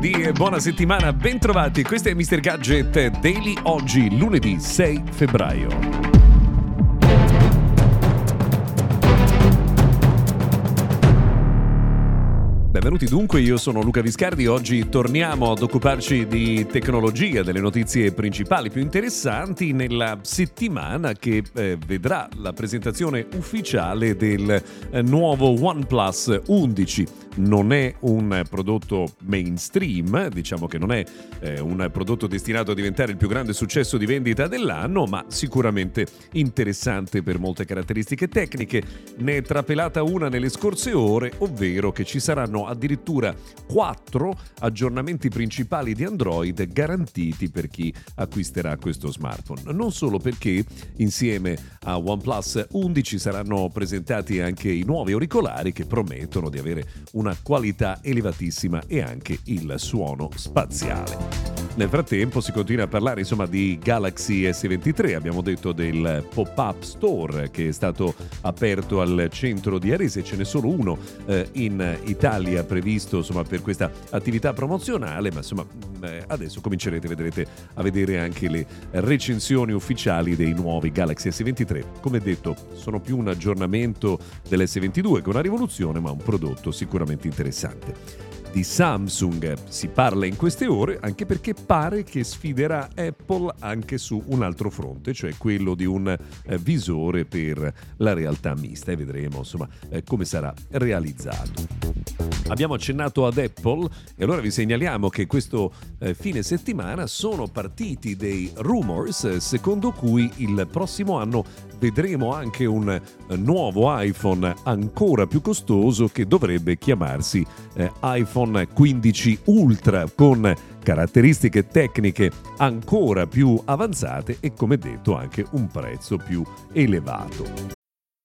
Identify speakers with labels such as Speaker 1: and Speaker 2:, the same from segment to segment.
Speaker 1: Lunedì e buona settimana, bentrovati. Questo è Mr. Gadget Daily, oggi lunedì 6 febbraio. Benvenuti dunque, io sono Luca Viscardi, oggi torniamo ad occuparci di tecnologia, delle notizie principali più interessanti nella settimana che eh, vedrà la presentazione ufficiale del eh, nuovo OnePlus 11 non è un prodotto mainstream, diciamo che non è eh, un prodotto destinato a diventare il più grande successo di vendita dell'anno, ma sicuramente interessante per molte caratteristiche tecniche. Ne è trapelata una nelle scorse ore, ovvero che ci saranno addirittura quattro aggiornamenti principali di Android garantiti per chi acquisterà questo smartphone. Non solo perché insieme a OnePlus 11 saranno presentati anche i nuovi auricolari che promettono di avere una qualità elevatissima e anche il suono spaziale. Nel frattempo si continua a parlare insomma di Galaxy S23, abbiamo detto del pop-up store che è stato aperto al centro di Arese, ce n'è solo uno eh, in Italia previsto insomma, per questa attività promozionale, ma insomma eh, adesso comincerete vedrete, a vedere anche le recensioni ufficiali dei nuovi Galaxy S23. Come detto, sono più un aggiornamento dell'S22 che una rivoluzione, ma un prodotto sicuramente interessante di Samsung si parla in queste ore anche perché pare che sfiderà Apple anche su un altro fronte, cioè quello di un eh, visore per la realtà mista e vedremo insomma eh, come sarà realizzato. Abbiamo accennato ad Apple e allora vi segnaliamo che questo eh, fine settimana sono partiti dei rumors eh, secondo cui il prossimo anno vedremo anche un eh, nuovo iPhone ancora più costoso che dovrebbe chiamarsi eh, iPhone 15 Ultra con caratteristiche tecniche ancora più avanzate e come detto anche un prezzo più elevato.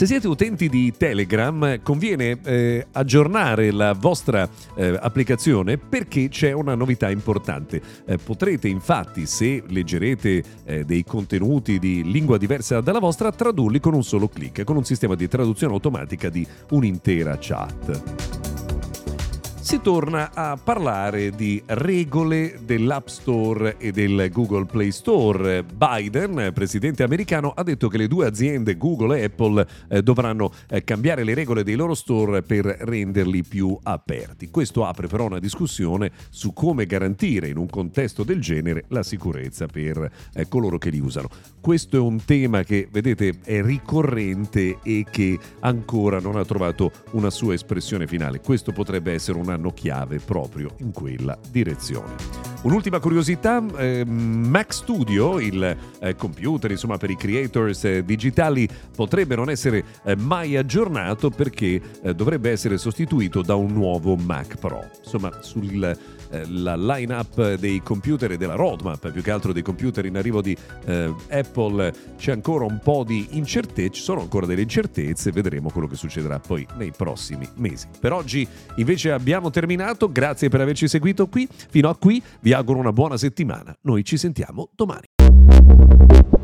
Speaker 1: Se siete utenti di Telegram conviene eh, aggiornare la vostra eh, applicazione perché c'è una novità importante. Eh, potrete infatti, se leggerete eh, dei contenuti di lingua diversa dalla vostra, tradurli con un solo clic, con un sistema di traduzione automatica di un'intera chat si torna a parlare di regole dell'App Store e del Google Play Store. Biden, presidente americano, ha detto che le due aziende, Google e Apple, eh, dovranno eh, cambiare le regole dei loro store per renderli più aperti. Questo apre però una discussione su come garantire in un contesto del genere la sicurezza per eh, coloro che li usano. Questo è un tema che, vedete, è ricorrente e che ancora non ha trovato una sua espressione finale. Questo potrebbe essere una anno chiave proprio in quella direzione. Un'ultima curiosità, eh, Mac Studio, il eh, computer insomma, per i creators eh, digitali, potrebbe non essere eh, mai aggiornato perché eh, dovrebbe essere sostituito da un nuovo Mac Pro. Insomma, sul eh, line-up dei computer e della roadmap, più che altro dei computer in arrivo di Apple, c'è ancora un po' di incertezze, ci sono ancora delle incertezze, vedremo quello che succederà poi nei prossimi mesi. Per oggi invece abbiamo terminato, grazie per averci seguito qui, fino a qui vi auguro una buona settimana, noi ci sentiamo domani.